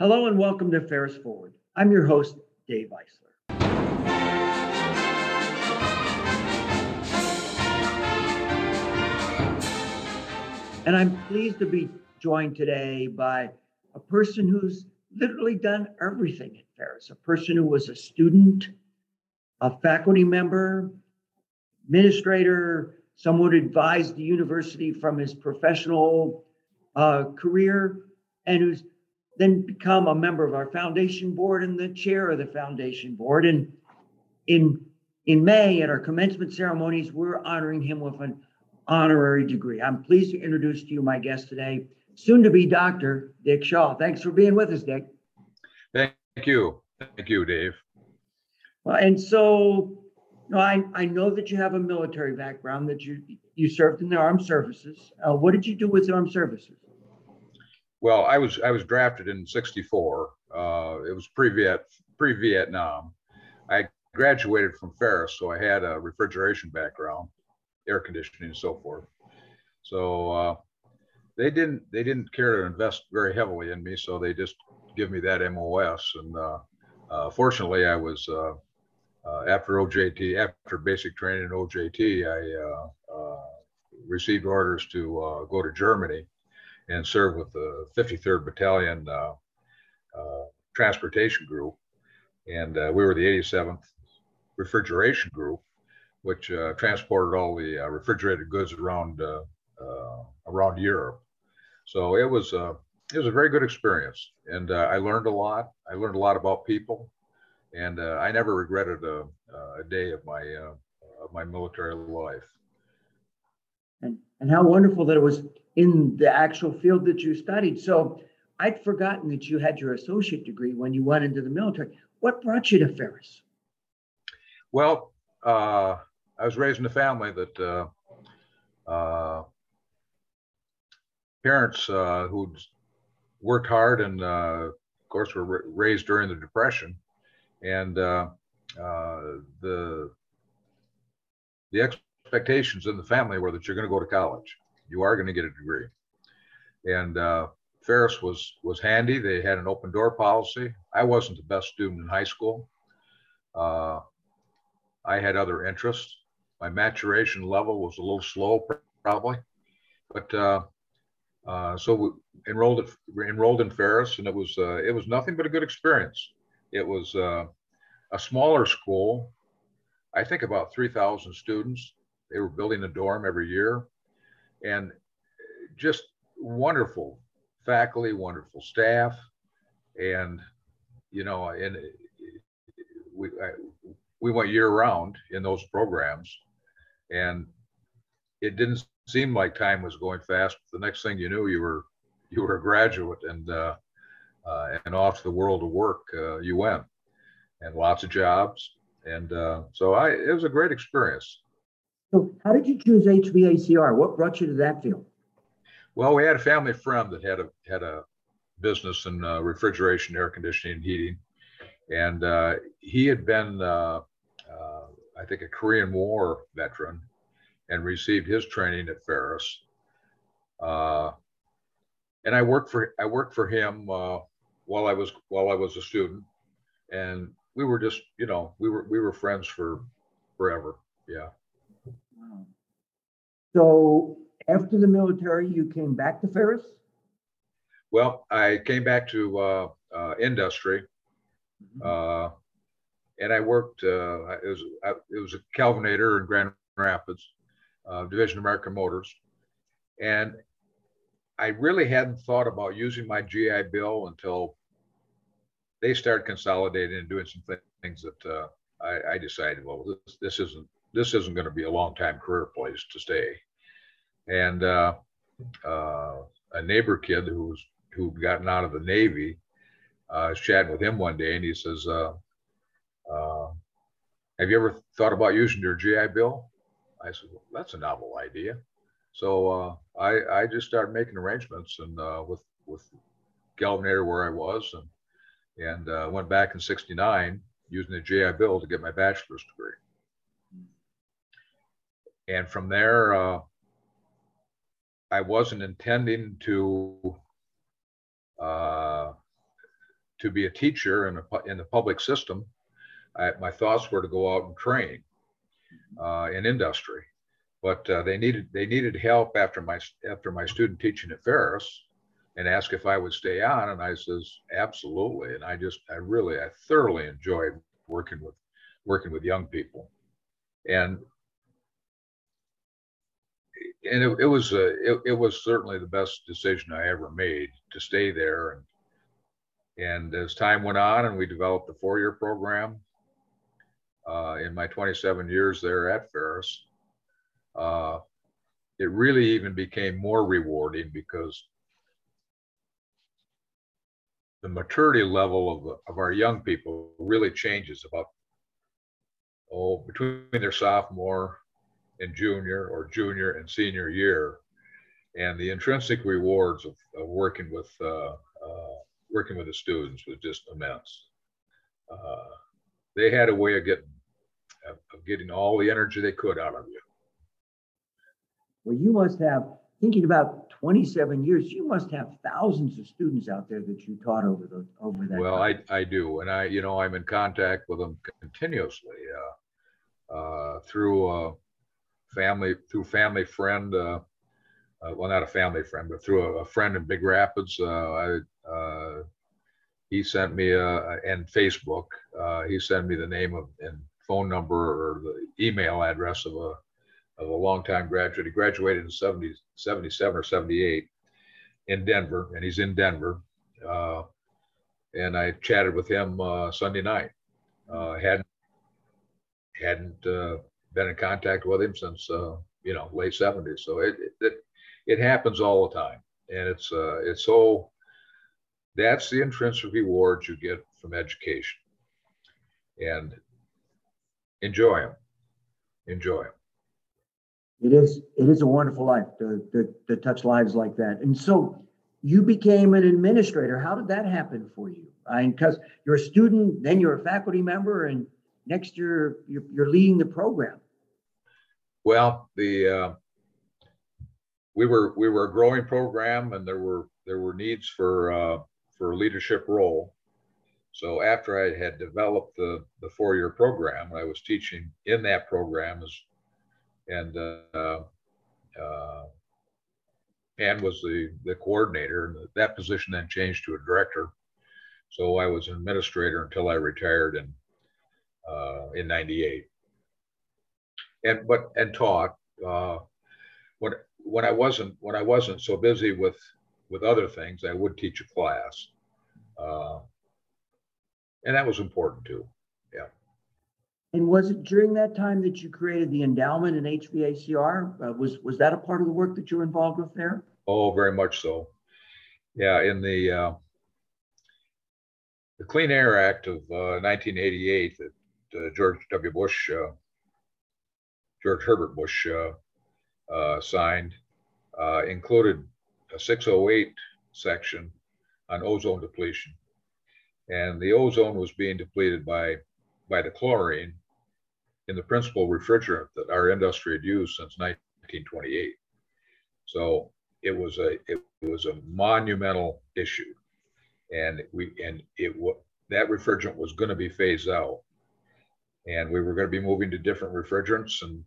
Hello and welcome to Ferris Forward. I'm your host, Dave Eisler. And I'm pleased to be joined today by a person who's literally done everything at Ferris, a person who was a student, a faculty member, administrator, someone who advised the university from his professional uh, career, and who's then become a member of our foundation board and the chair of the foundation board. And in in May at our commencement ceremonies, we're honoring him with an honorary degree. I'm pleased to introduce to you my guest today, soon to be Dr. Dick Shaw. Thanks for being with us, Dick. Thank you. Thank you, Dave. Well, and so you know, I, I know that you have a military background, that you you served in the armed services. Uh, what did you do with the armed services? Well, I was I was drafted in '64. Uh, it was pre-Viet pre-Vietnam. I graduated from Ferris, so I had a refrigeration background, air conditioning, and so forth. So uh, they didn't they didn't care to invest very heavily in me, so they just give me that MOS. And uh, uh, fortunately, I was uh, uh, after OJT after basic training in OJT, I received orders to go to Germany and served with the 53rd Battalion uh, uh, Transportation Group. And uh, we were the 87th Refrigeration Group, which uh, transported all the uh, refrigerated goods around uh, around Europe. So it was it was a very good experience, and I learned a lot. I learned a lot about people, and I never regretted a, a day of my of my military life. And and how wonderful that it was in the actual field that you studied. So I'd forgotten that you had your associate degree when you went into the military. What brought you to Ferris? Well, uh, I was raised in a family that uh, uh, parents uh, who worked hard and, uh, of course, were raised during the Depression, and uh, the the expectations in the family were that you're going to go to college you are going to get a degree. And uh, Ferris was was handy. They had an open door policy. I wasn't the best student in high school. Uh, I had other interests. My maturation level was a little slow, probably, but uh, uh, so we enrolled at, enrolled in Ferris, and it was uh, it was nothing but a good experience. It was uh, a smaller school. I think about three thousand students. They were building a dorm every year. And just wonderful faculty, wonderful staff, and you know, and we I, we went year round in those programs, and it didn't seem like time was going fast. The next thing you knew, you were you were a graduate and uh, uh, and off to the world of work uh, you went, and lots of jobs, and uh, so I it was a great experience. So, how did you choose HVACR? What brought you to that field? Well, we had a family friend that had a had a business in uh, refrigeration, air conditioning, and heating, and uh, he had been, uh, uh I think, a Korean War veteran, and received his training at Ferris. Uh, and I worked for I worked for him uh, while I was while I was a student, and we were just you know we were we were friends for forever. Yeah. So after the military, you came back to Ferris? Well, I came back to uh, uh, industry, mm-hmm. uh, and I worked. Uh, it was it was a Kelvinator in Grand Rapids, uh, Division of American Motors, and I really hadn't thought about using my GI Bill until they started consolidating and doing some things that uh, I, I, decided, well, this, this isn't this isn't going to be a long time career place to stay. And uh, uh, a neighbor kid who's who'd gotten out of the Navy, uh, I was chatting with him one day, and he says, uh, uh, "Have you ever thought about using your GI Bill?" I said, well, "That's a novel idea." So uh, I I just started making arrangements and with with Kelvinator where I was and and went back in '69 using the GI Bill to get my bachelor's degree and from there, uh, I wasn't intending to uh, to be a teacher in, a, in the public system, I, my thoughts were to go out and train uh, in industry. But uh, they needed they needed help after my after my student teaching at Ferris, and asked if I would stay on, and I says absolutely. And I just I really I thoroughly enjoyed working with working with young people, and and it, it was a it, it was certainly the best decision I ever made to stay there. And and as time went on and we developed the four-year program uh, in my 27 years there at Ferris, uh, it really even became more rewarding because the maturity level of, of our young people really changes about oh between their sophomore and junior or junior and senior year. And the intrinsic rewards of, of working with uh, uh, working with the students was just immense. Uh, they had a way of getting of getting all the energy they could out of you. Well you must have thinking about 27 years you must have thousands of students out there that you taught over the over that well time. i i do. And i you know i'm in contact with them continuously uh, uh, through uh, family through family friend. Uh, uh, well, not a family friend, but through a, a friend in Big Rapids. Uh, I, uh, he sent me a, and Facebook. Uh, he sent me the name of and phone number or the email address of a of a longtime graduate. He graduated in 70, 77 or 78 in Denver, and he's in Denver. Uh, and I chatted with him uh, Sunday night. Uh, hadn't hadn't uh, been in contact with him since uh, you know late 70s. So it, it it happens all the time, and it's uh, it's so that's the intrinsic rewards you get from education, and enjoy them, enjoy them. It is it is a wonderful life to, to, to touch lives like that. And so you became an administrator. How did that happen for you? I mean, because you're a student, then you're a faculty member, and next year you're, you're leading the program. Well, the uh, we were we were a growing program, and there were there were needs for uh, for a leadership role. So after I had developed the the four year program, I was teaching in that program as and uh, uh, and was the the coordinator. And that position then changed to a director. So I was an administrator until I retired in uh, in '98 and but and taught uh, when when I wasn't when I wasn't so busy with with other things, I would teach a class, uh, and that was important too. Yeah. And was it during that time that you created the endowment in HVACR? Uh, was was that a part of the work that you were involved with there? Oh, very much so. Yeah, in the uh, the Clean Air Act of 1988 uh, that uh, George W. Bush uh, George Herbert Bush uh, uh, signed uh, included a 608 section on ozone depletion. And the ozone was being depleted by, by the chlorine in the principal refrigerant that our industry had used since 1928. So it was a it was a monumental issue, and we and it that refrigerant was going to be phased out, and we were going to be moving to different refrigerants, and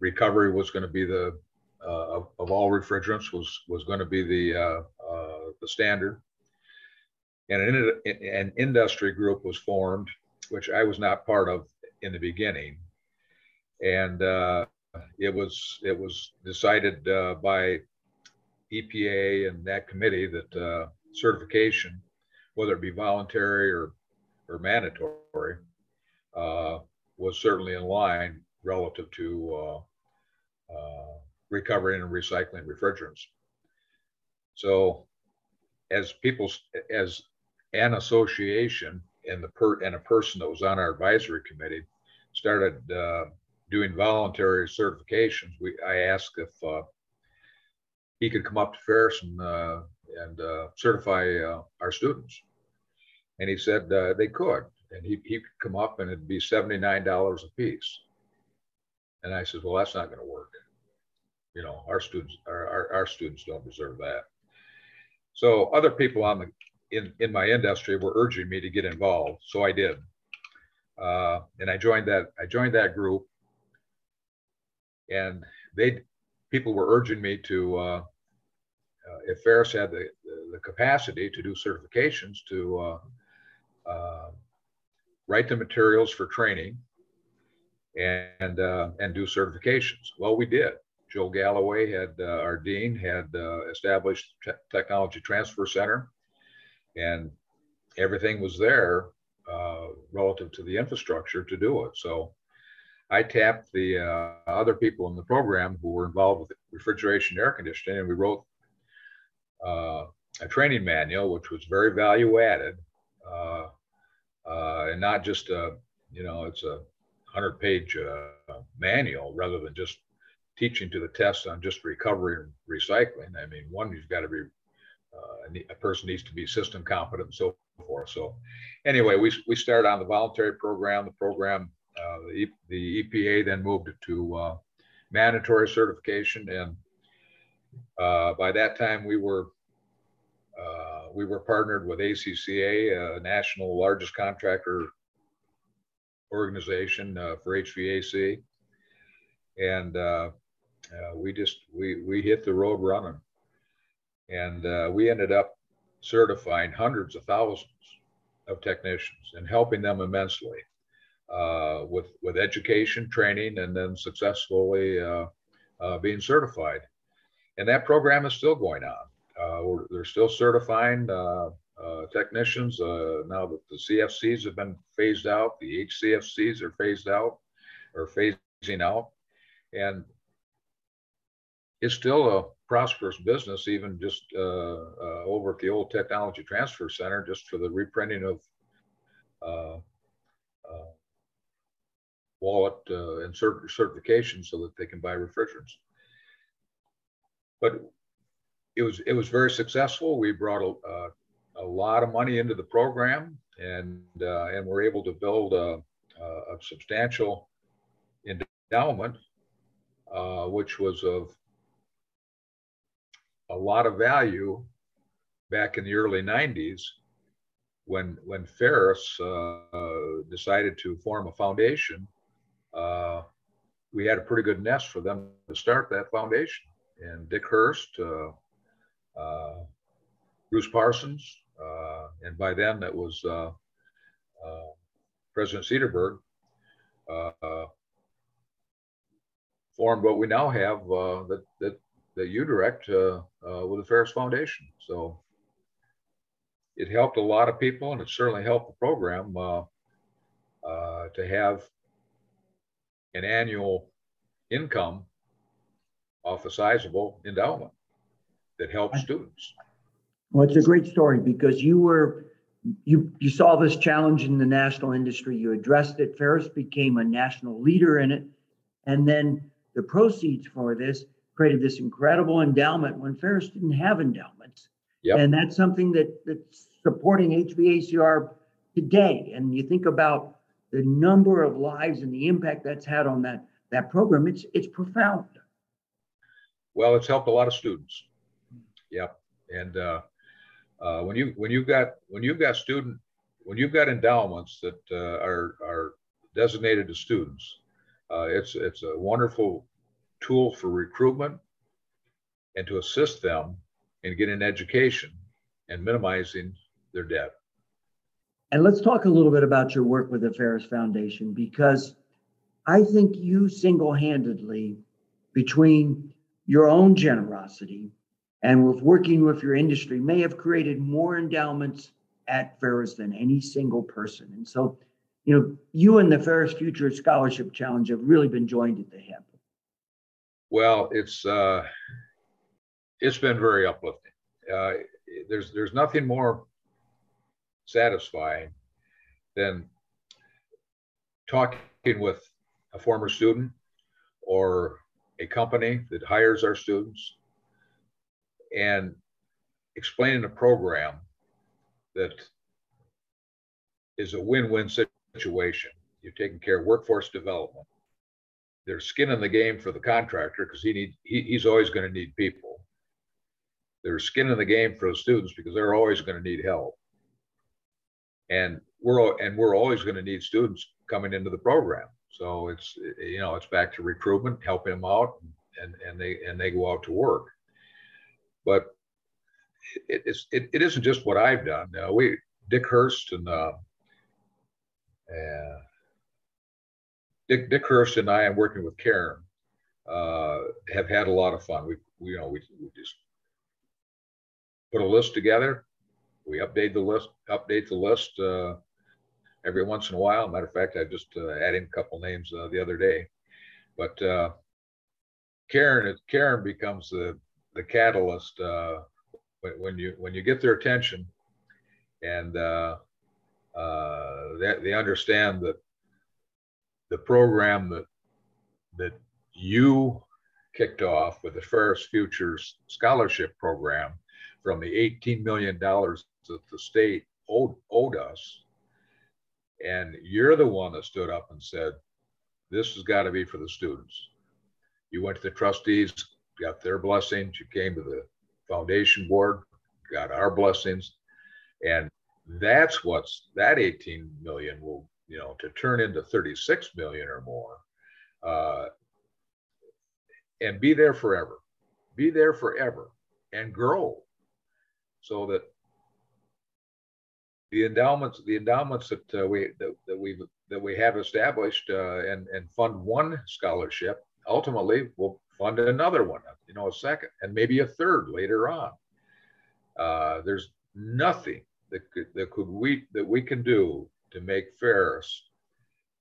recovery was going to be the uh, of, of, all refrigerants was was going to be the uh, uh, the standard. And an, an industry group was formed, which I was not part of in the beginning, and uh, it was it was decided by EPA and that committee that certification, whether it be voluntary or or mandatory, uh, was certainly in line relative to uh, uh, recovering and recycling refrigerants. So, as people, as an association and the per and a person that was on our advisory committee started uh, doing voluntary certifications, we I asked if uh, he could come up to Ferris and uh, and uh, certify our students, and he said they could, and he he could come up and it'd be seventy nine dollars a piece. And I said, well, that's not going to work. You know, our students, our, our, our students don't deserve that. So other people on the in in my industry were urging me to get involved, so I did, uh, and I joined that I joined that group, and they people were urging me to uh, uh, if Ferris had the, the, capacity to do certifications to uh, uh, write the materials for training and uh, and do certifications. Well, we did. Joe Galloway had uh, our dean had uh, established te- technology transfer center, and everything was there uh, relative to the infrastructure to do it. So I tapped the uh, other people in the program who were involved with refrigeration air conditioning, and we wrote uh, a training manual, which was very value added, and not just a you know it's a 100 page uh, manual rather than just teaching to the test on just recovery and recycling. I mean, one, you've got to be, uh, a person needs to be system competent and so forth. So anyway, we, we started on the voluntary program. The program, uh, the, the EPA then moved it to uh, mandatory certification. And uh, by that time we were, uh, we were partnered with ACCA, a national largest contractor organization uh, for HVAC, and uh, uh, we just we we hit the road running, and uh, we ended up certifying hundreds of thousands of technicians and helping them immensely uh, with with education, training, and then successfully uh, being certified. And that program is still going on. they're still certifying uh, technicians. Uh, now that the CFCs have been phased out, the HCFCs are phased out or phasing out. And it's still a prosperous business, even just uh, uh over at the old Technology Transfer Center, just for the reprinting of uh, uh, wallet and cert- certification so that they can buy refrigerants. But it was it was very successful. We brought a, a lot of money into the program, and uh, and we're able to build a, a substantial endowment, uh, which was of a lot of value back in the early 90s when when Ferris uh, decided to form a foundation. Uh, we had a pretty good nest for them to start that foundation, and Dick Hurst. Uh, Bruce Parsons, Uh, and by then that was uh, uh, President Sederburg, uh, formed what we now have uh, that, that, that you direct with the Ferris Foundation. So it helped a lot of people and it certainly helped the program to have an annual income off a sizable endowment that helps students. Well, it's a great story because you were you you saw this challenge in the national industry. You addressed it. Ferris became a national leader in it, and then the proceeds for this created this incredible endowment when Ferris didn't have endowments. Yep. And that's something that that's supporting HVACR today. And you think about the number of lives and the impact that's had on that that program. It's it's profound. Well, it's helped a lot of students. Yep. And uh, uh, when you when you've got when you've got student when you've got endowments that uh, are are designated to students, uh, it's it's a wonderful tool for recruitment and to assist them in getting education and minimizing their debt. And let's talk a little bit about your work with the Ferris Foundation because I think you single handedly, between your own generosity and with working with your industry may have created more endowments at Ferris than any single person. And so, you know, you and the Ferris Future Scholarship Challenge have really been joined at the hip. Well, it's uh, it's been very uplifting. Uh, there's there's nothing more satisfying than talking with a former student or a company that hires our students and explaining a program that is a win-win situation. You're taking care of workforce development. There's skin in the game for the contractor because he need he, he's always going to need people. there's skin in the game for the students because they're always going to need help. And we're and we're always going to need students coming into the program. So it's you know it's back to recruitment, helping them out, and and they and they go out to work. But it, it's it, it isn't just what I've done. Uh, we Dick Hurst and uh, uh, Dick Dick Hurst and I am working with Karen. Uh, have had a lot of fun. We, we you know we, we just put a list together. We update the list, update the list uh, every once in a while. Matter of fact, I just uh, added a couple names uh, the other day. But uh, Karen, Karen becomes the the catalyst uh, when, you when you get their attention, and uh, uh, they, they understand that the program that that you kicked off with the Ferris Futures Scholarship Program from the $18 million that the state owed, owed us. And you're the one that stood up and said, this has got to be for the students. You went to the trustees, got their blessings. You came to the foundation board, got our blessings. And that's what's that 18 million will, you know, to turn into 36 million or more. Uh, and be there forever. Be there forever and grow so that the endowments the endowments that uh, we that, that we that we have established uh, and and fund one scholarship ultimately will fund another one you know a second and maybe a third later on uh, there's nothing that could, that could we that we can do to make Ferris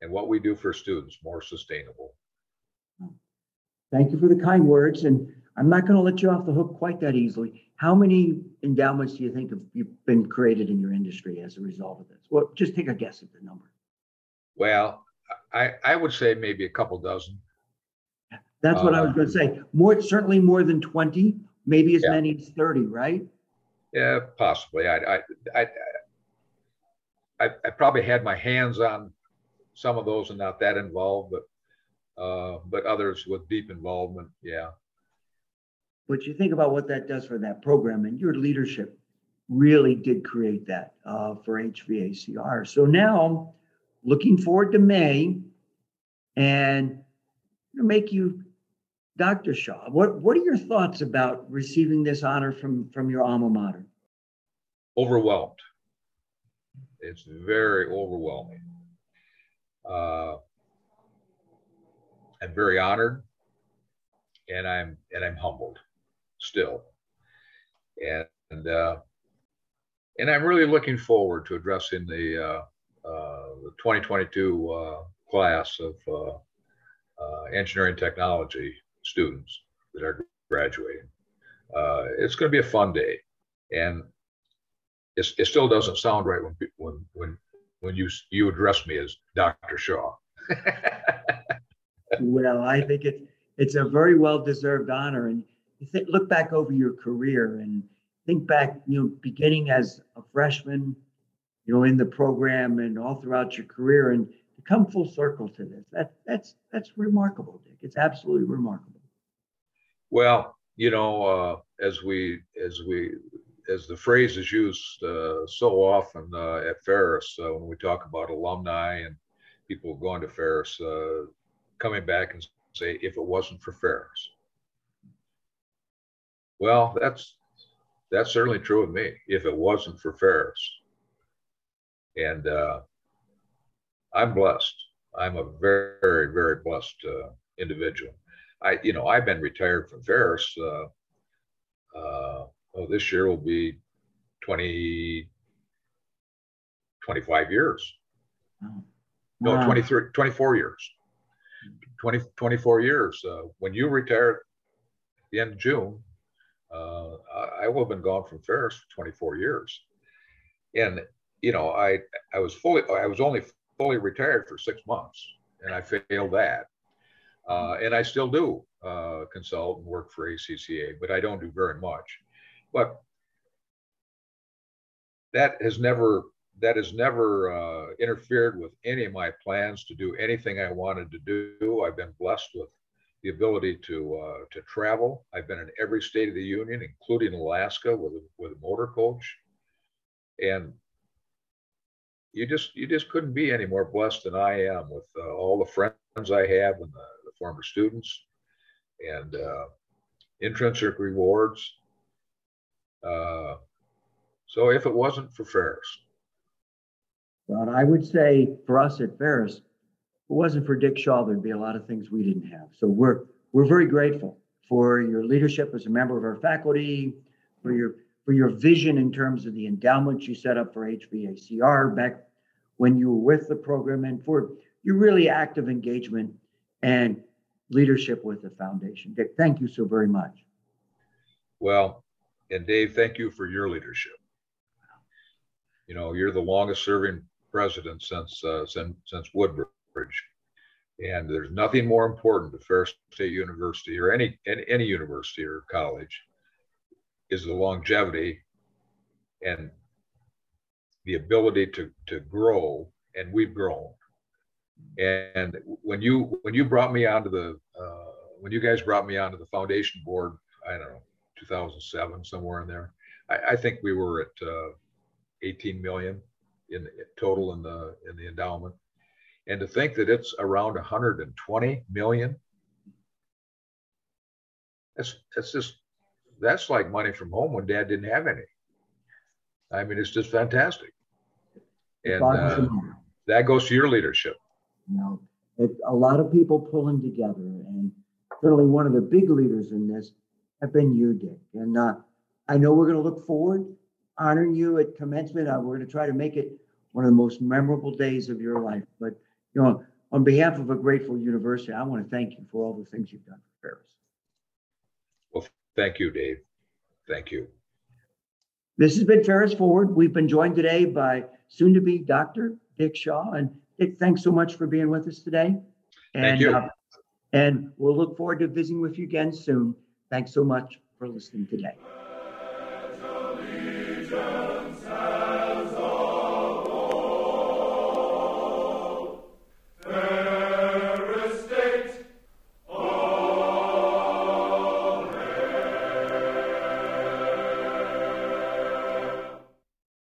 and what we do for students more sustainable Thank you for the kind words, and I'm not going to let you off the hook quite that easily. How many endowments do you think have been created in your industry as a result of this? Well, just take a guess at the number. Well, I, I would say maybe a couple dozen. That's what uh, I was going to say. More, certainly more than 20, maybe as yeah. many as 30, right? Yeah, possibly. I, I, I, I, I probably had my hands on some of those and not that involved, but uh, but others with deep involvement, yeah. But you think about what that does for that program, and your leadership really did create that uh, for HVACR. So now, looking forward to May, and make you Dr. Shaw. What what are your thoughts about receiving this honor from from your alma mater? Overwhelmed. It's very overwhelming. Uh, I'm very honored and I'm and I'm humbled still. And and, uh, and I'm really looking forward to addressing the, uh, uh, the 2022 uh, class of uh, uh, engineering technology students that are graduating. Uh, it's going to be a fun day, and it still doesn't sound right when when when when you you address me as Dr. Shaw. well, I think it's it's a very well deserved honor. And you look back over your career and think back, you know, beginning as a freshman, you know, in the program and all throughout your career, and to come full circle to this. That that's that's remarkable, Dick. It's absolutely remarkable. Well, you know, uh, as we as we as the phrase is used uh, so often uh, at Ferris uh, when we talk about alumni and people going to Ferris, uh, coming back and say, if it wasn't for Ferris. Well, that's that's certainly true of me. If it wasn't for Ferris, and uh, I'm blessed. I'm a very, very blessed individual. I, you know, I've been retired from Ferris. Uh, uh, well, this year will be 20, 25 years. Wow. No, 23, 24 years. 20, 24 years. Uh, when you retired at the end of June, uh, I, I will have been gone from Ferris for 24 years. And, you know, I, I was fully, I was only fully retired for six months and I failed that. Uh, and I still do uh, consult and work for ACCA, but I don't do very much. But that has never that has never uh, interfered with any of my plans to do anything I wanted to do. I've been blessed with the ability to uh, to travel. I've been in every state of the union, including Alaska, with with a motor coach, and you just you just couldn't be any more blessed than I am with uh, all the friends I have and the former students, and uh, intrinsic rewards. Uh, so if it wasn't for Ferris, But I would say for us at Ferris, if it wasn't for Dick Shaw, there'd be a lot of things we didn't have. So we're we're very grateful for your leadership as a member of our faculty, for your for your vision in terms of the endowments you set up for HVACR back when you were with the program, and for your really active engagement and leadership with the foundation. Dick, thank you so very much. well, and Dave, thank you for your leadership. You know, you're the longest serving president since uh, since since Woodbridge, and there's nothing more important to Ferris State University or any any, any university or college is the longevity and the ability to to grow, and we've grown. And when you when you brought me onto the uh, when you guys brought me onto the foundation board, I don't know, 2007 somewhere in there. I, I think we were at uh, 18 million in, total in the in the endowment, and to think that it's around 120 million. That's that's just that's like money from home when Dad didn't have any. I mean, it's just fantastic, and uh, that goes to your leadership. You know, it, a lot of people pulling together, and certainly one of the big leaders in this have been you, Dick. And uh, I know we're going to look forward honoring you at commencement. Uh, we're going to try to make it one of the most memorable days of your life. But you know, on behalf of a grateful university, I want to thank you for all the things you've done for Ferris. Well, thank you, Dave. Thank you. This has been Ferris Forward. We've been joined today by soon-to-be Dr. Dick Shaw. And Dick, thanks so much for being with us today. And, Thank you. Uh, and we'll look forward to visiting with you again soon. Thanks so much for listening today.